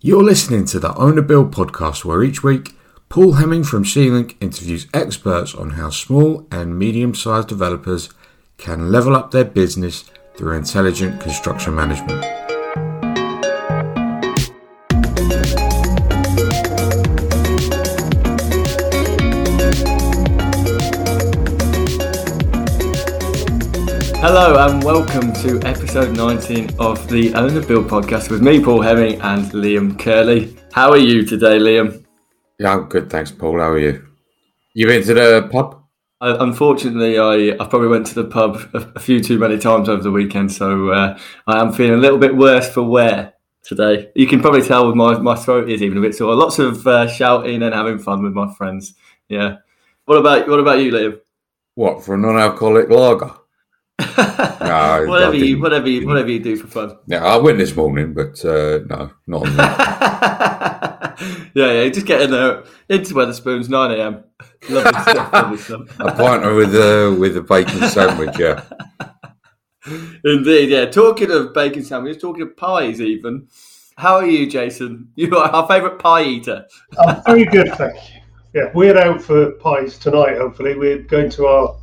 You're listening to the Owner Build podcast, where each week Paul Hemming from C-Link interviews experts on how small and medium sized developers can level up their business through intelligent construction management. Hello and welcome to episode 19 of the Owner Build podcast with me, Paul Hemming, and Liam Curley. How are you today, Liam? Yeah, I'm good, thanks, Paul. How are you? You been to the pub? Uh, unfortunately, I, I probably went to the pub a, a few too many times over the weekend, so uh, I am feeling a little bit worse for wear today. You can probably tell with my, my throat is even a bit sore. Lots of uh, shouting and having fun with my friends. Yeah. What about what about you, Liam? What for a non-alcoholic lager? No, whatever you, whatever you, whatever you do for fun. Yeah, I went this morning, but uh, no, not on yeah, yeah, just get in there into Wetherspoons, nine a.m. Lovely stuff, lovely stuff. A pointer with a with a bacon sandwich, yeah. Indeed, yeah. Talking of bacon sandwiches, talking of pies, even. How are you, Jason? You are our favourite pie eater. I'm very good, thank you. Yeah, we're out for pies tonight. Hopefully, we're going to our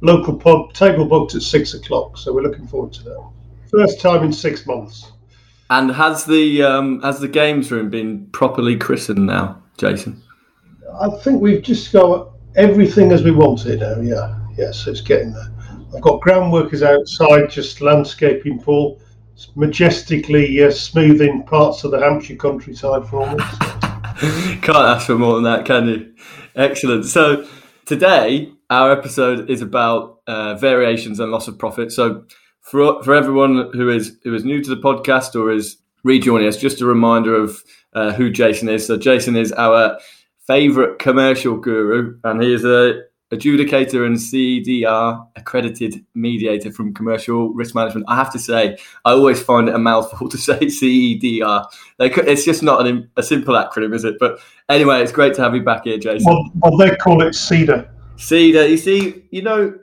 local pub, table booked at six o'clock. So we're looking forward to that. First time in six months. And has the um, has the games room been properly christened now, Jason? I think we've just got everything as we want it now. Yeah, yeah. So it's getting there. I've got ground workers outside, just landscaping, Paul, majestically uh, smoothing parts of the Hampshire countryside for us. Can't ask for more than that, can you? Excellent. So today our episode is about uh, variations and loss of profit. So, for for everyone who is who is new to the podcast or is rejoining us, just a reminder of uh, who Jason is. So, Jason is our favorite commercial guru, and he is a adjudicator and CDR accredited mediator from commercial risk management. I have to say, I always find it a mouthful to say CEDR. It's just not an, a simple acronym, is it? But anyway, it's great to have you back here, Jason. Well, well they call it CEDA. See that you see, you know,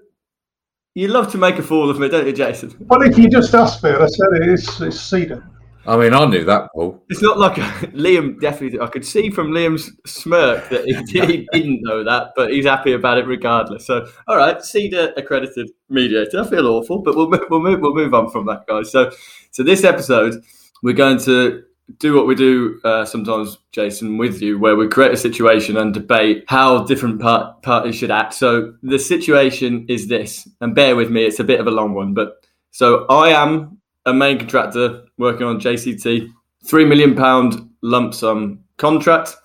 you love to make a fool of me, don't you, Jason? Well, if you just asked me, I said it is it's cedar. I mean, I knew that, Paul. It's not like a, Liam definitely. I could see from Liam's smirk that he, he, didn't know that, but he's happy about it regardless. So, all right, Cedar accredited mediator. I feel awful, but we'll we'll move we'll move on from that, guys. So, so this episode we're going to do what we do uh, sometimes, Jason, with you, where we create a situation and debate how different part- parties should act. So the situation is this, and bear with me, it's a bit of a long one, but so I am a main contractor working on JCT, three million pound lump sum contract.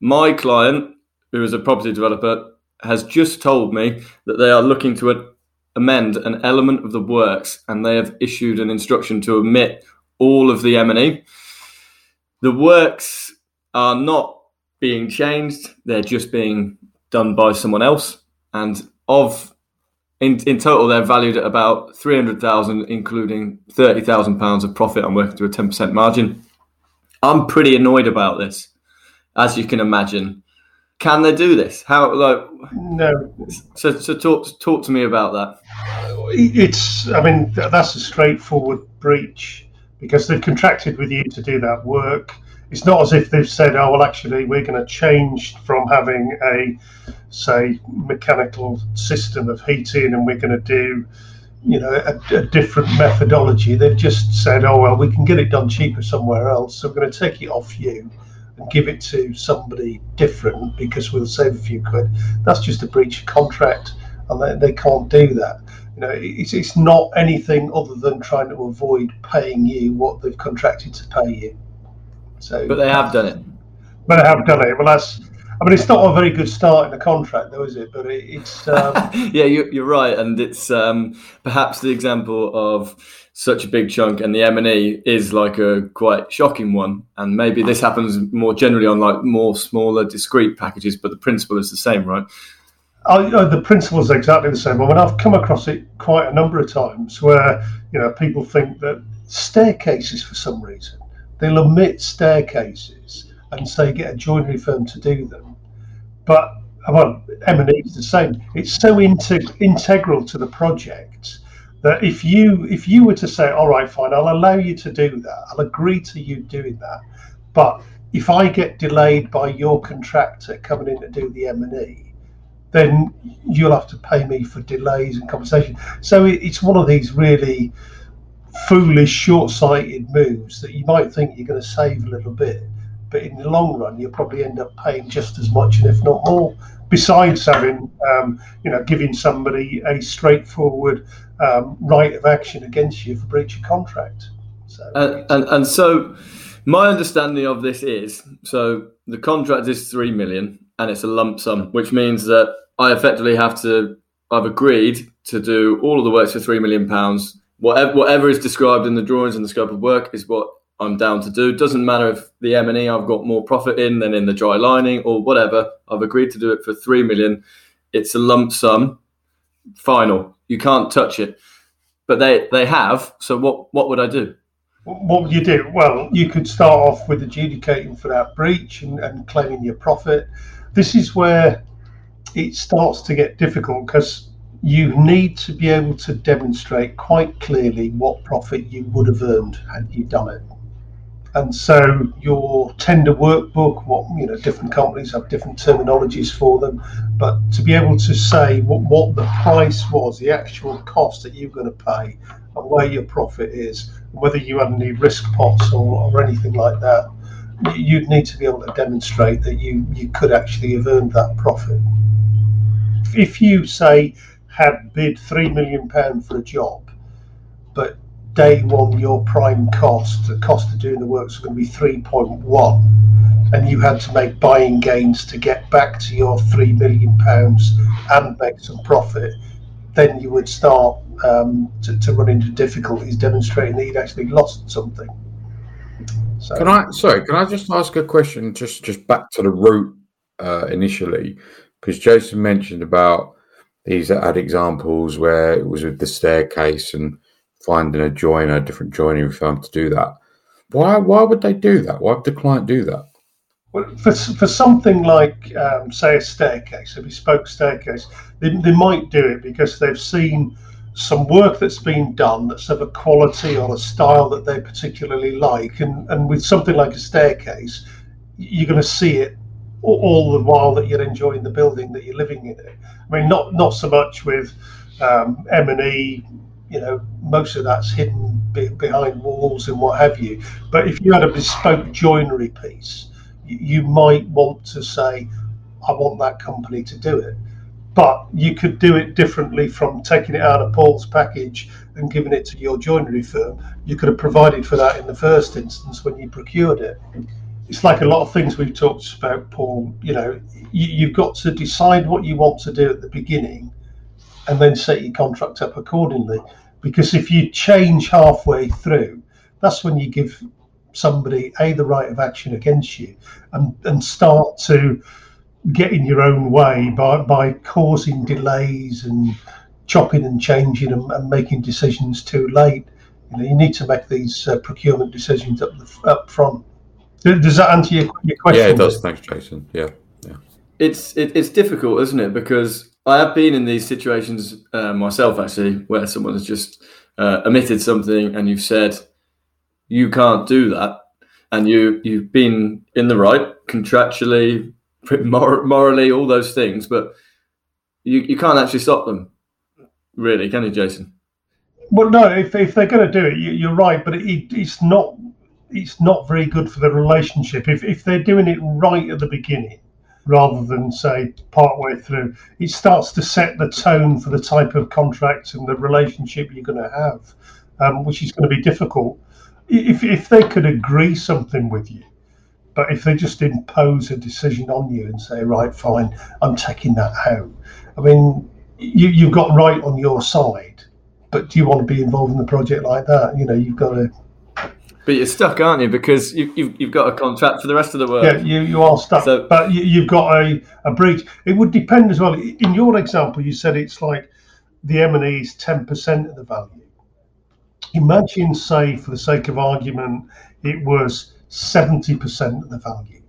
My client, who is a property developer, has just told me that they are looking to amend an element of the works, and they have issued an instruction to omit all of the M&E the works are not being changed; they're just being done by someone else. And of in, in total, they're valued at about three hundred thousand, including thirty thousand pounds of profit. I'm working to a ten percent margin. I'm pretty annoyed about this, as you can imagine. Can they do this? How like no? So so talk talk to me about that. It's I mean that's a straightforward breach because they've contracted with you to do that work. It's not as if they've said, "Oh, well, actually, we're going to change from having a, say, mechanical system of heating, and we're going to do, you know, a, a different methodology." They've just said, "Oh, well, we can get it done cheaper somewhere else, so we're going to take it off you." and give it to somebody different because we'll save a few quid. That's just a breach of contract, and they, they can't do that. You know, it's, it's not anything other than trying to avoid paying you what they've contracted to pay you. So, but they have done it. But they have done it. Well, that's. I mean, it's not a very good start in the contract, though, is it? But it, it's. Um... yeah, you, are right, and it's um, perhaps the example of such a big chunk, and the M and E is like a quite shocking one. And maybe this happens more generally on like more smaller, discrete packages, but the principle is the same, right? Oh, I, the principle is exactly the same. I mean, I've come across it quite a number of times where you know people think that staircases, for some reason, they'll omit staircases and say get a joinery firm to do them. But well, M and E is the same. It's so integ- integral to the project that if you if you were to say, all right, fine, I'll allow you to do that, I'll agree to you doing that, But if I get delayed by your contractor coming in to do the M and E, then you'll have to pay me for delays and compensation. So it's one of these really foolish, short-sighted moves that you might think you're going to save a little bit, but in the long run, you'll probably end up paying just as much, and if not more. Besides having, um, you know, giving somebody a straightforward um, right of action against you for breach of contract. So, and, and and so, my understanding of this is so the contract is three million, and it's a lump sum, which means that I effectively have to. I've agreed to do all of the works for three million pounds. Whatever, whatever is described in the drawings and the scope of work is what I'm down to do. Doesn't matter if the M and E I've got more profit in than in the dry lining or whatever. I've agreed to do it for three million. It's a lump sum, final. You can't touch it. But they they have. So what what would I do? What would you do? Well, you could start off with adjudicating for that breach and, and claiming your profit. This is where it starts to get difficult because you need to be able to demonstrate quite clearly what profit you would have earned had you done it. And so your tender workbook, what you know, different companies have different terminologies for them, but to be able to say what, what the price was, the actual cost that you're going to pay, and where your profit is, whether you had any risk pots or, or anything like that, you'd need to be able to demonstrate that you, you could actually have earned that profit if you say had bid three million pound for a job, but day one your prime cost, the cost of doing the works, was going to be three point one, and you had to make buying gains to get back to your three million pounds and make some profit, then you would start um, to, to run into difficulties demonstrating that you'd actually lost something. So. Can I sorry? Can I just ask a question? Just just back to the route uh, initially because Jason mentioned about these had examples where it was with the staircase and finding a joiner, a different joinery firm to do that. Why? Why would they do that? Why would the client do that? Well, for, for something like, um, say, a staircase, a bespoke staircase, they, they might do it because they've seen some work that's been done that's of a quality or a style that they particularly like. And, and with something like a staircase, you're going to see it all the while that you're enjoying the building that you're living in. I mean, not not so much with um, M and E. You know, most of that's hidden be- behind walls and what have you. But if you had a bespoke joinery piece, you, you might want to say, "I want that company to do it." But you could do it differently from taking it out of Paul's package and giving it to your joinery firm. You could have provided for that in the first instance when you procured it it's like a lot of things we've talked about, Paul. You know, you, have got to decide what you want to do at the beginning, and then set your contract up accordingly. Because if you change halfway through, that's when you give somebody a the right of action against you, and and start to get in your own way by by causing delays and chopping and changing and, and making decisions too late. You know, you need to make these uh, procurement decisions up the, up front. Does that answer your, your question? Yeah, it does. Thanks, Jason. Yeah, yeah. It's it, it's difficult, isn't it? Because I have been in these situations uh, myself, actually, where someone has just uh, omitted something, and you've said you can't do that, and you you've been in the right contractually, morally, all those things, but you you can't actually stop them, really, can you, Jason? Well, no. If, if they're going to do it, you, are right, but it, it's not it's not very good for the relationship. If, if they're doing it right at the beginning, rather than say part way through, it starts to set the tone for the type of contract and the relationship you're going to have, um, which is going to be difficult. If, if they could agree something with you, but if they just impose a decision on you and say, right, fine, I'm taking that out, I mean, you, you've got right on your side, but do you want to be involved in the project like that? You know, you've got to but you're stuck, aren't you? Because you, have you've, you've got a contract for the rest of the world. Yeah, you, you are stuck. So, but you, have got a, a breach. It would depend as well. In your example, you said it's like the M and E is ten percent of the value. Imagine, say, for the sake of argument, it was seventy percent of the value.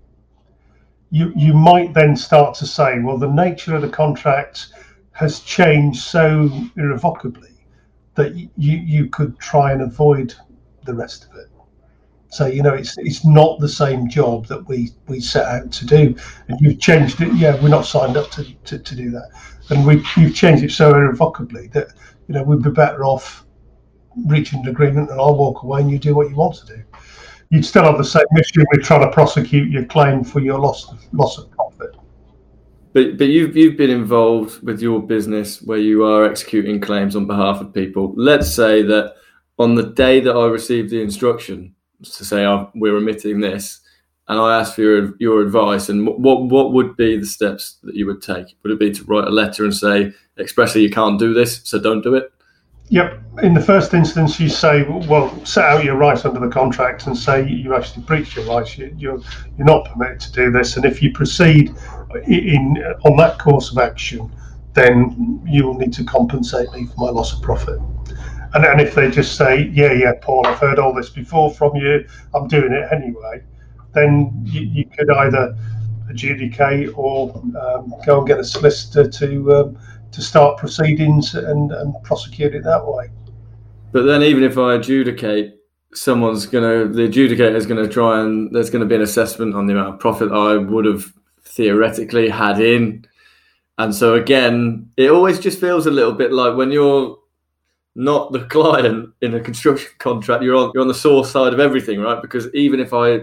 You you might then start to say, well, the nature of the contract has changed so irrevocably that you you could try and avoid the rest of it. Say, you know, it's it's not the same job that we we set out to do, and you've changed it. Yeah, we're not signed up to to, to do that, and we you've changed it so irrevocably that you know we'd be better off reaching an agreement, and I'll walk away, and you do what you want to do. You'd still have the same issue with trying to prosecute your claim for your loss loss of profit. But but you've you've been involved with your business where you are executing claims on behalf of people. Let's say that on the day that I received the instruction to say oh, we're omitting this, and I asked for your your advice, and what what would be the steps that you would take? Would it be to write a letter and say expressly you can't do this, so don't do it? Yep. In the first instance, you say, well, set out your rights under the contract and say you actually breached your rights. You, you're you're not permitted to do this, and if you proceed in on that course of action, then you will need to compensate me for my loss of profit. And if they just say, yeah, yeah, Paul, I've heard all this before from you, I'm doing it anyway, then you, you could either adjudicate or um, go and get a solicitor to um, to start proceedings and, and prosecute it that way. But then, even if I adjudicate, someone's gonna the adjudicator is gonna try and there's gonna be an assessment on the amount of profit I would have theoretically had in. And so again, it always just feels a little bit like when you're not the client in a construction contract, you're on you're on the source side of everything, right? Because even if I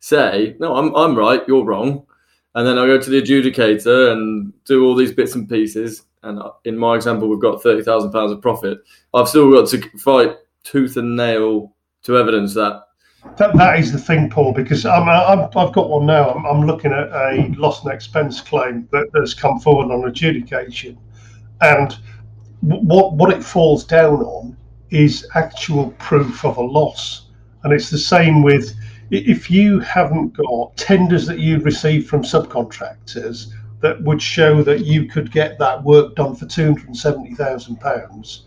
say, no, I'm I'm right, you're wrong, and then I go to the adjudicator and do all these bits and pieces, and in my example, we've got thirty thousand pounds of profit. I've still got to fight tooth and nail to evidence that that, that is the thing, Paul, because I'm, uh, i have got one now. I'm, I'm, looking at a loss and expense claim that, has come forward on adjudication. And what, what it falls down on is actual proof of a loss. And it's the same with if you haven't got tenders that you've received from subcontractors that would show that you could get that work done for £270,000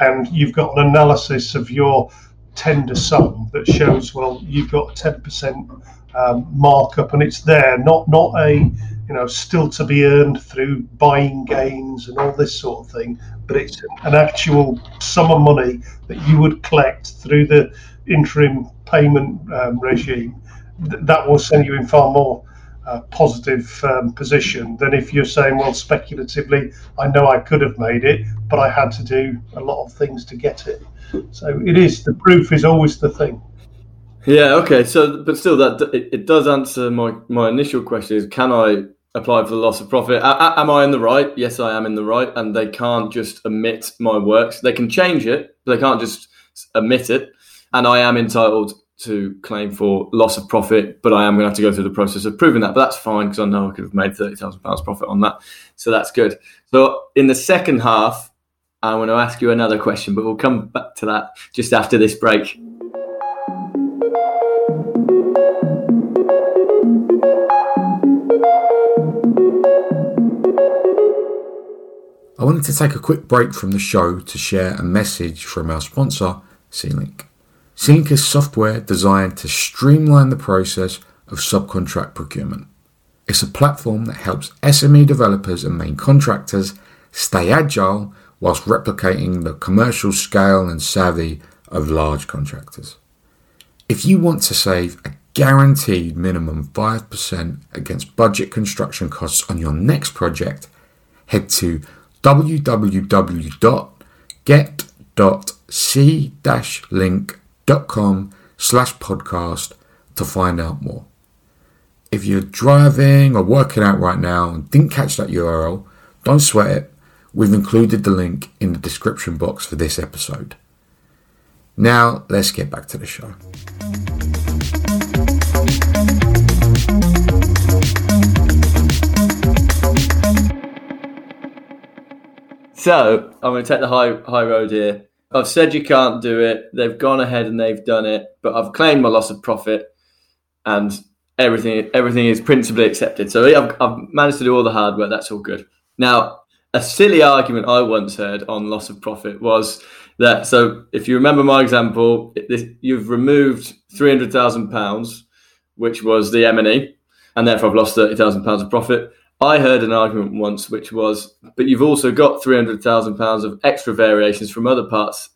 and you've got an analysis of your tender sum that shows well you've got a 10% um, markup and it's there not not a you know still to be earned through buying gains and all this sort of thing but it's an actual sum of money that you would collect through the interim payment um, regime that will send you in far more uh, positive um, position than if you're saying, well, speculatively, I know I could have made it, but I had to do a lot of things to get it. So it is the proof is always the thing. Yeah. Okay. So, but still, that it, it does answer my my initial question: is can I apply for the loss of profit? A- am I in the right? Yes, I am in the right, and they can't just omit my works. They can change it, but they can't just omit it, and I am entitled to claim for loss of profit, but I am going to have to go through the process of proving that. But that's fine because I know I could have made thirty thousand pounds profit on that, so that's good. So in the second half, I want to ask you another question, but we'll come back to that just after this break. I wanted to take a quick break from the show to share a message from our sponsor, SeaLink. SeaLink is software designed to streamline the process of subcontract procurement. It's a platform that helps SME developers and main contractors stay agile whilst replicating the commercial scale and savvy of large contractors. If you want to save a guaranteed minimum 5% against budget construction costs on your next project, head to www.get.c-link.com slash podcast to find out more. If you're driving or working out right now and didn't catch that URL, don't sweat it We've included the link in the description box for this episode. Now, let's get back to the show. So, I'm going to take the high, high road here. I've said you can't do it. They've gone ahead and they've done it, but I've claimed my loss of profit and everything everything is principally accepted. So I've, I've managed to do all the hard work. That's all good. Now, a silly argument I once heard on loss of profit was that so if you remember my example, you've removed three hundred thousand pounds, which was the M and E, and therefore I've lost thirty thousand pounds of profit. I heard an argument once which was, but you've also got three hundred thousand pounds of extra variations from other parts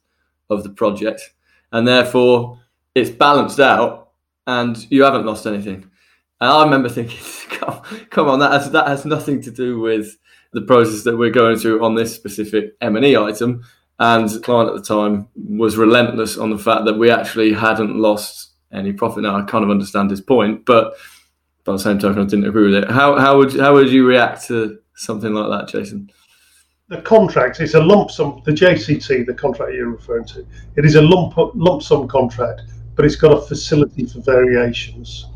of the project, and therefore it's balanced out and you haven't lost anything. And I remember thinking, come, come on, that has, that has nothing to do with the process that we're going through on this specific M&E item. And the client at the time was relentless on the fact that we actually hadn't lost any profit. Now I kind of understand his point, but by the same token, I didn't agree with it. How, how would how would you react to something like that, Jason? The contract is a lump sum. The JCT, the contract you're referring to, it is a lump lump sum contract, but it's got a facility for variations.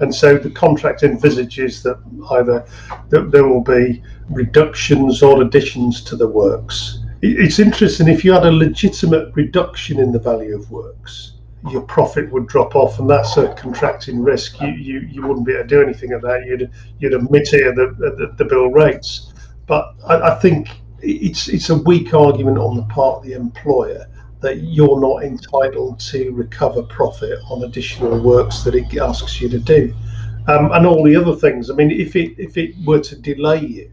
And so the contract envisages that either that there will be reductions or additions to the works it's interesting if you had a legitimate reduction in the value of works your profit would drop off and that's a contracting risk. You you, you wouldn't be able to do anything at that. You'd you'd admit it at the, at the, the bill rates. But I, I, think it's it's a weak argument on the part of the employer that you're not entitled to recover profit on additional works that it asks you to do. Um, and all the other things. I mean if it if it were to delay you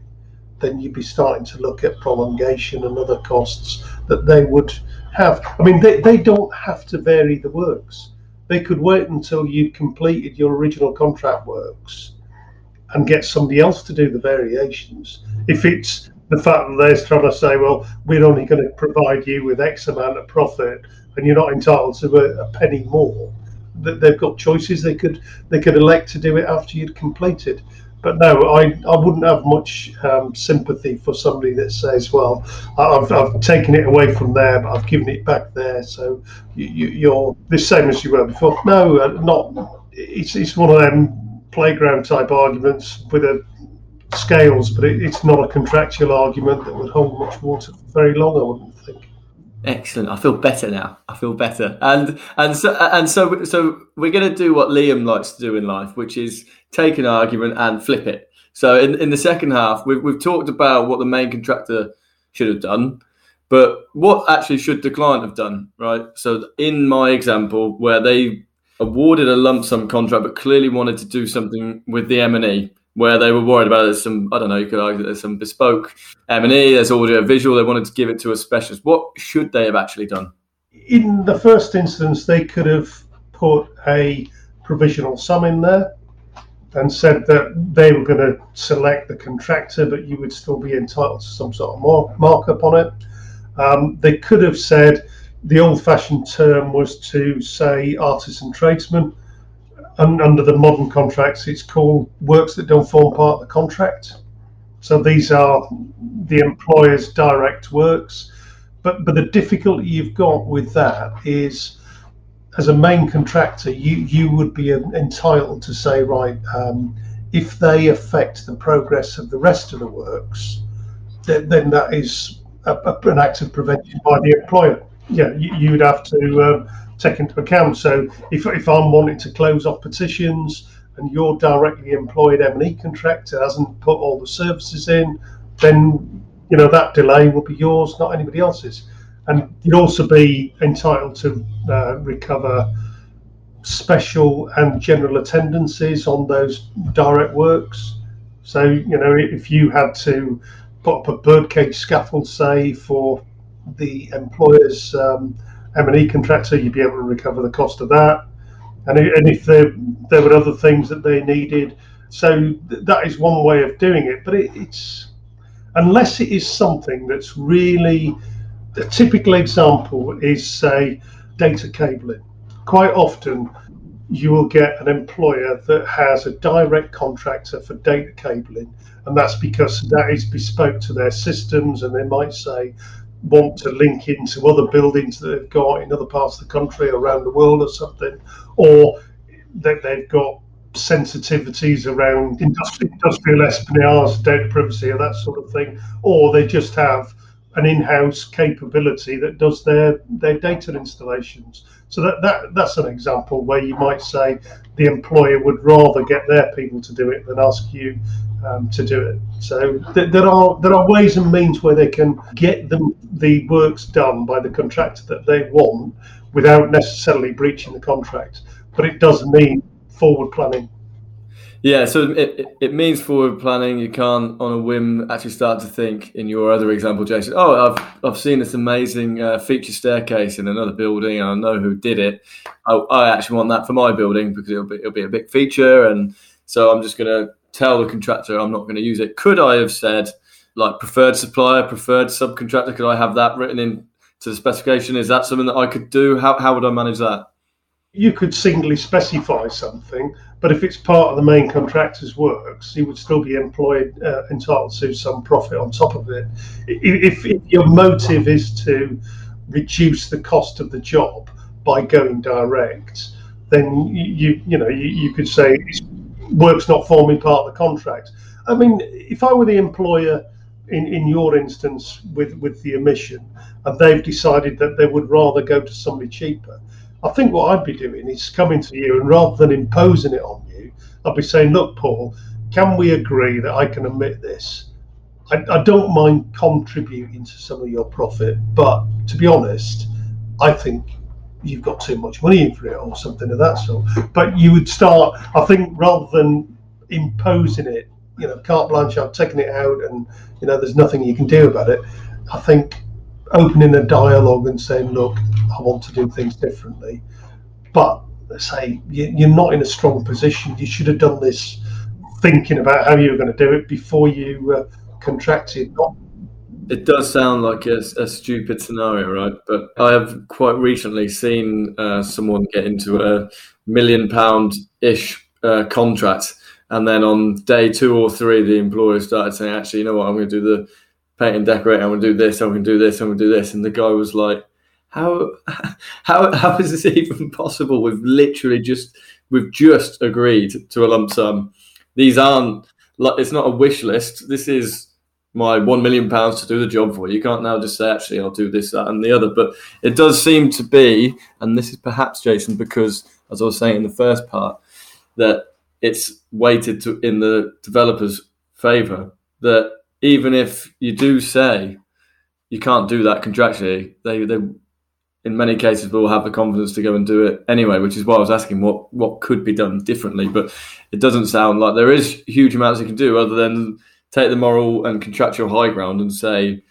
then you'd be starting to look at prolongation and other costs that they would have. I mean, they, they don't have to vary the works. They could wait until you completed your original contract works and get somebody else to do the variations. If it's the fact that they're trying to say, well, we're only going to provide you with X amount of profit and you're not entitled to a, a penny more, that they've got choices. They could they could elect to do it after you'd completed but no, I, I wouldn't have much um, sympathy for somebody that says, well, I've, I've taken it away from there, but I've given it back there. So you, are the same as you were before. No, uh, not. It's, it's one of them playground type arguments with a scales, but it, it's not a contractual argument that would hold much water for very long, I wouldn't think. Excellent. I feel better now. I feel better. And and so and so so we're going to do what Liam likes to do in life, which is take an argument and flip it. So in, in the second half, we've we've talked about what the main contractor should have done, but what actually should the client have done, right? So in my example, where they awarded a lump sum contract but clearly wanted to do something with the M and E, where they were worried about there's some I don't know you could argue there's some bespoke M and E there's audio visual they wanted to give it to a specialist what should they have actually done in the first instance they could have put a provisional sum in there and said that they were going to select the contractor but you would still be entitled to some sort of mark, markup on it um, they could have said the old fashioned term was to say artisan tradesman under the modern contracts, it's called works that don't form part of the contract. So these are the employer's direct works. But but the difficulty you've got with that is, as a main contractor, you you would be entitled to say right. Um, if they affect the progress of the rest of the works, then, then that is a, a, an act of prevention by the employer. Yeah, you, you would have to uh, take into account. So if, if I'm wanting to close off petitions and your directly employed M&E contractor hasn't put all the services in, then you know that delay will be yours, not anybody else's. And you'd also be entitled to uh, recover special and general attendances on those direct works. So you know if you had to put up a birdcage scaffold, say for the employer's um, M&E contractor, you'd be able to recover the cost of that. And, and if there, there were other things that they needed, so th- that is one way of doing it. But it, it's unless it is something that's really a typical example is say data cabling. Quite often, you will get an employer that has a direct contractor for data cabling, and that's because that is bespoke to their systems, and they might say, want to link into other buildings that they've got in other parts of the country around the world or something, or that they've got sensitivities around industrial espionage, data privacy, or that sort of thing, or they just have an in-house capability that does their their data installations. So that, that that's an example where you might say the employer would rather get their people to do it than ask you um, to do it. So th- there are there are ways and means where they can get them the works done by the contractor that they want without necessarily breaching the contract. But it does mean forward planning. Yeah, so it, it means forward planning. You can't, on a whim, actually start to think. In your other example, Jason, oh, I've I've seen this amazing uh, feature staircase in another building, and I know who did it. I, I actually want that for my building because it'll be it'll be a big feature, and so I'm just going to tell the contractor I'm not going to use it. Could I have said like preferred supplier, preferred subcontractor? Could I have that written in to the specification? Is that something that I could do? How how would I manage that? You could singly specify something, but if it's part of the main contractor's works, he would still be employed uh, entitled to some profit on top of it. If, if, your motive is to reduce the cost of the job by going direct, then you you know you, you could say work's not forming part of the contract. I mean, if I were the employer in, in your instance with, with the emission, and they've decided that they would rather go to somebody cheaper, I think what I'd be doing is coming to you and rather than imposing it on you, I'd be saying, look, Paul, can we agree that I can admit this? I, I don't mind contributing to some of your profit, but to be honest, I think you've got too much money in for it or something of that sort. But you would start, I think, rather than imposing it, you know, carte blanche, I've taken it out and, you know, there's nothing you can do about it. I think opening a dialogue and saying, look, I want to do things differently. But say you're not in a strong position. You should have done this thinking about how you were going to do it before you uh, contracted. Not it does sound like a, a, stupid scenario, right? But I have quite recently seen uh, someone get into a million pound ish uh, contract, and then on day two or three, the employer started saying, "Actually, you know what? I'm going to do the paint and decorate. I'm going to do this. I'm going to do this. I'm going to do this." And the guy was like, how how how is this even possible? We've literally just we've just agreed to a lump sum. These aren't like it's not a wish list. This is my one million pounds to do the job for you. Can't now just say actually I'll do this, that, and the other. But it does seem to be, and this is perhaps Jason, because as I was saying in the first part, that it's weighted to in the developer's favour. That even if you do say you can't do that contractually, they they in many cases will have the confidence to go and do it anyway, which is why I was asking what what could be done differently. But it doesn't sound like there is huge amounts you can do other than take the moral and contractual high ground and say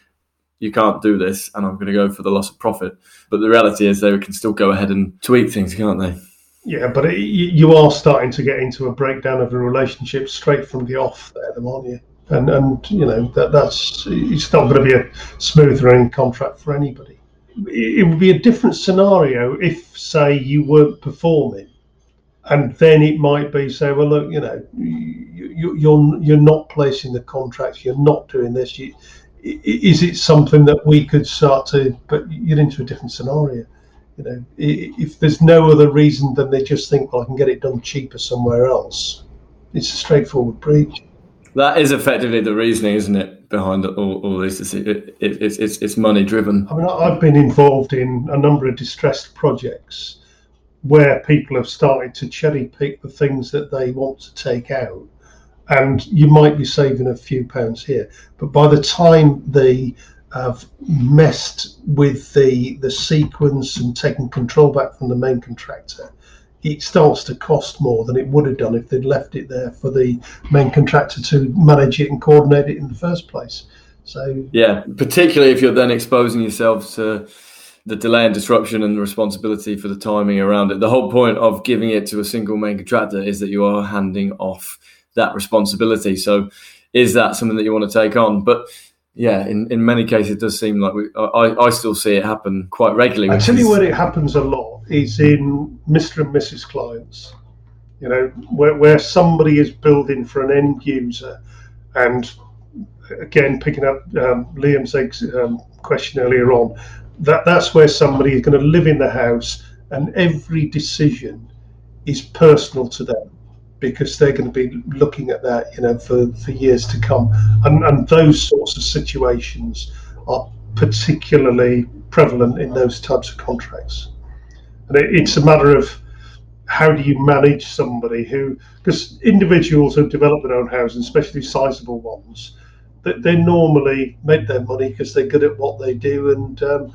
you can't do this, and I'm going to go for the loss of profit. But the reality is they can still go ahead and tweak things, can't they? Yeah, but it, you are starting to get into a breakdown of a relationship straight from the off there, aren't you? And and you know that that's it's not going to be a smooth running contract for anybody it would be a different scenario if, say, you weren't performing, and then it might be say, well, look, you know, you, you're you're not placing the contracts, you're not doing this. You, is it something that we could start to? But you're into a different scenario. You know, if there's no other reason than they just think, well, I can get it done cheaper somewhere else, it's a straightforward breach. That is effectively the reasoning, isn't it, behind all, all this? It's, it, it, it's, it's, it's money driven. I mean, I've been involved in a number of distressed projects where people have started to cherry pick the things that they want to take out. And you might be saving a few pounds here, but by the time they have messed with the the sequence and taken control back from the main contractor, it starts to cost more than it would have done if they'd left it there for the main contractor to manage it and coordinate it in the first place. So yeah, particularly if you're then exposing yourself to the delay and disruption and the responsibility for the timing around it. The whole point of giving it to a single main contractor is that you are handing off that responsibility. So is that something that you want to take on? But yeah, in, in many cases, it does seem like we, I, I still see it happen quite regularly. I tell you where it happens a lot is in Mr. and Mrs. clients, you know, where, where somebody is building for an end user. And again, picking up um, Liam's um, question earlier on, that, that's where somebody is going to live in the house and every decision is personal to them because they're going to be looking at that, you know, for, for years to come. And, and those sorts of situations are particularly prevalent in those types of contracts. And it, it's a matter of how do you manage somebody who, because individuals who develop their own houses, especially sizable ones, that they normally make their money because they're good at what they do. And um,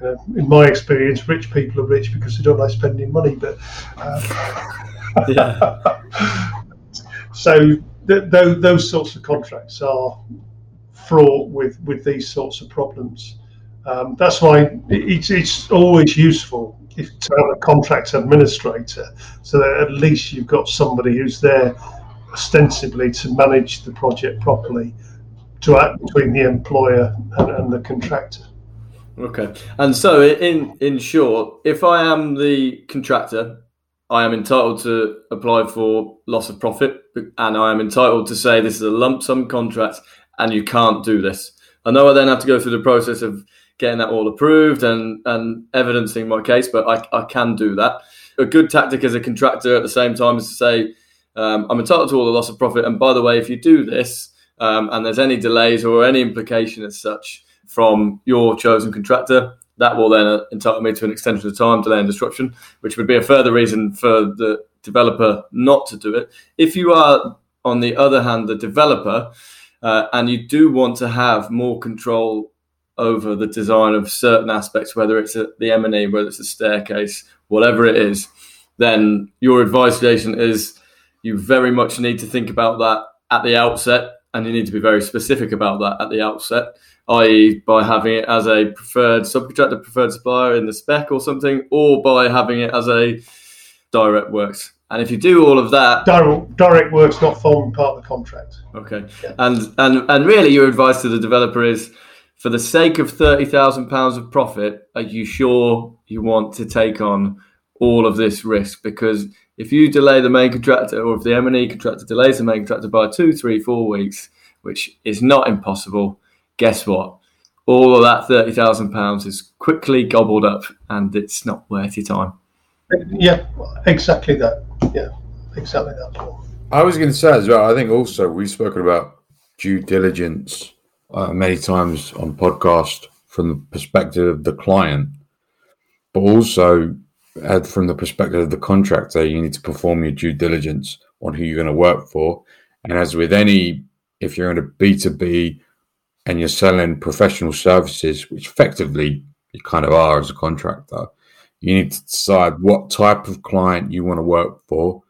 you know, in my experience, rich people are rich because they don't like spending money. But uh, yeah. so th- th- those sorts of contracts are fraught with with these sorts of problems. Um, that's why it's, it's always useful if, to have a contract administrator, so that at least you've got somebody who's there ostensibly to manage the project properly, to act between the employer and, and the contractor. Okay, and so in in short, if I am the contractor, I am entitled to apply for loss of profit, and I am entitled to say this is a lump sum contract, and you can't do this. I know I then have to go through the process of getting that all approved and and evidencing my case, but I, I can do that. A good tactic as a contractor at the same time is to say um, I'm entitled to all the loss of profit, and by the way, if you do this um, and there's any delays or any implication as such from your chosen contractor, that will then entitle me to an extension of time, delay, and disruption, which would be a further reason for the developer not to do it. If you are, on the other hand, the developer, uh, and you do want to have more control over the design of certain aspects, whether it's a, the M&E, whether it's a staircase, whatever it is, then your advice, Jason, is you very much need to think about that at the outset, and you need to be very specific about that at the outset i.e., by having it as a preferred subcontractor, preferred supplier in the spec or something, or by having it as a direct works. And if you do all of that, direct, direct works not forming part of the contract. Okay, yeah. and and and really, your advice to the developer is, for the sake of thirty thousand pounds of profit, are you sure you want to take on all of this risk? Because if you delay the main contractor, or if the M and E contractor delays the main contractor by two, three, four weeks, which is not impossible, guess what? All of that thirty thousand pounds is quickly gobbled up, and it's not worth your time. Yeah, exactly that. Yeah. I was going to say as well. I think also we've spoken about due diligence uh, many times on podcast from the perspective of the client, but also uh, from the perspective of the contractor, you need to perform your due diligence on who you're going to work for. And as with any, if you're in a B2B and you're selling professional services, which effectively you kind of are as a contractor, you need to decide what type of client you want to work for,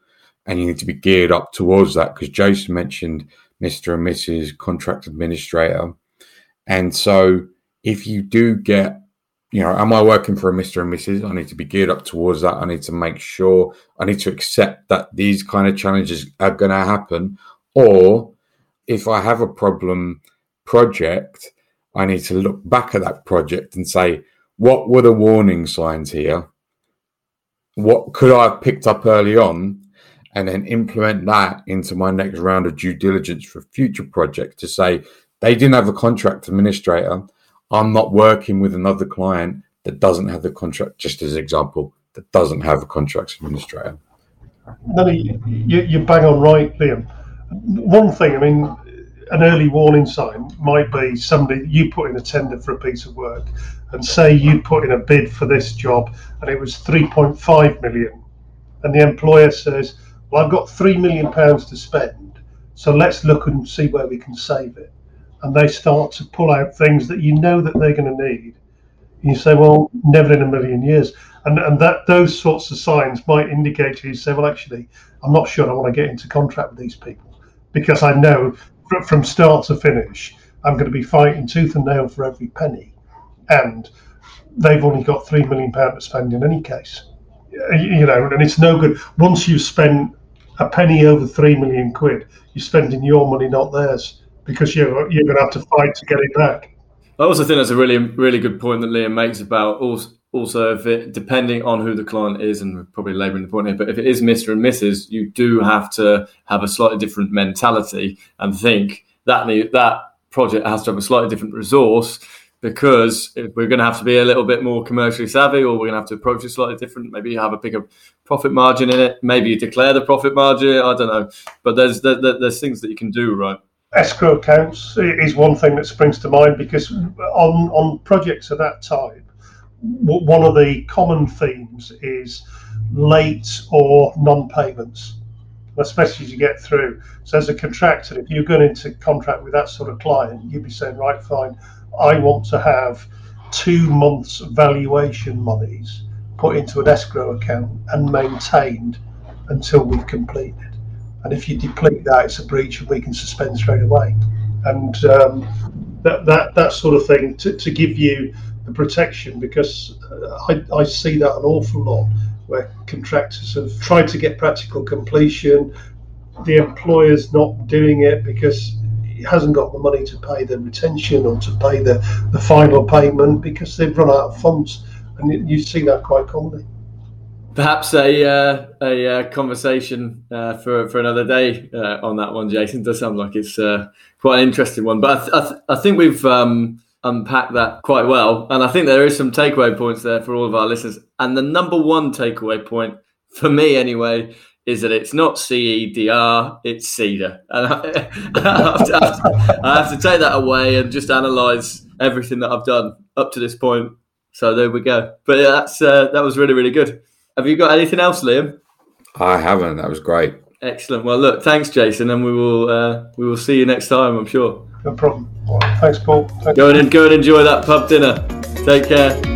and you need to be geared up towards that. Because Jason mentioned Mr. and Mrs. Contract Administrator, and so if you do get you know, am I working for a Mr. and Mrs.? I need to be geared up towards that. I need to make sure I need to accept that these kind of challenges are going to happen. Or if I have a problem project, I need to look back at that project and say, what were the warning signs here? What could I have picked up early on? And then implement that into my next round of due diligence for future projects to say, they didn't have a contract administrator. I'm not working with another client that doesn't have the contract, just as an example, that doesn't have a contracts administrator. No, you, you bang on right, Liam. One thing, I mean, an early warning sign might be somebody you put in a tender for a piece of work and say you put in a bid for this job and it was 3.5 million. And the employer says well i've got 3 million pounds to spend so let's look and see where we can save it. And they start to pull out things that you know that they're going to need. And you say well never in a million years. And and that those sorts of signs might indicate to you say well actually i'm not sure i want to get into contract with these people because i know from start to finish, I'm going to be fighting tooth and nail for every penny, and they've only got three million pound to spend in any case. You know, and it's no good once you've spent a penny over three million quid. You're spending your money, not theirs, because you're you're going to have to fight to get it back. I also think that's a really really good point that Liam makes about also also if it depending on who the client is and we're probably laboring the point here but if it is mr and mrs you do have to have a slightly different mentality and think that that project has to have a slightly different resource because we're going to have to be a little bit more commercially savvy or we're going to have to approach it slightly different maybe you have a bigger profit margin in it maybe you declare the profit margin i don't know. But there's there, there's things that you can do right? Escrow accounts is one thing that springs to mind because on on projects of that type one of the common themes is late or non-payments, especially as you get through. So as a contractor, if you're going into contract with that sort of client, you'd be saying, right, fine, I want to have two months valuation monies put into an escrow account and maintained until we've completed. And if you deplete that, it's a breach, and we can suspend straight away. And um, that, that that sort of thing to, to give you the protection, because uh, I, I see that an awful lot where contractors have tried to get practical completion, the employer's not doing it because he hasn't got the money to pay the retention or to pay the, the final payment because they've run out of funds. And you see that quite commonly. Perhaps a uh, a uh, conversation uh, for for another day uh, on that one, Jason. Does sound like it's uh, quite an interesting one, but I, th- I, th- I think we've um, unpacked that quite well, and I think there is some takeaway points there for all of our listeners. And the number one takeaway point for me, anyway, is that it's not CEDR, it's CEDAR. And I, I, have to, I, have to, take that away and just analyse everything that I've done up to this point. So there we go. But yeah, that's uh, that was really really good. Have you got anything else, Liam? I haven't. That was great. Excellent. Well, look, thanks, Jason, and we will uh, we will see you next time. I'm sure. No problem. Thanks, Paul. Thanks. Go and go and enjoy that pub dinner. Take care.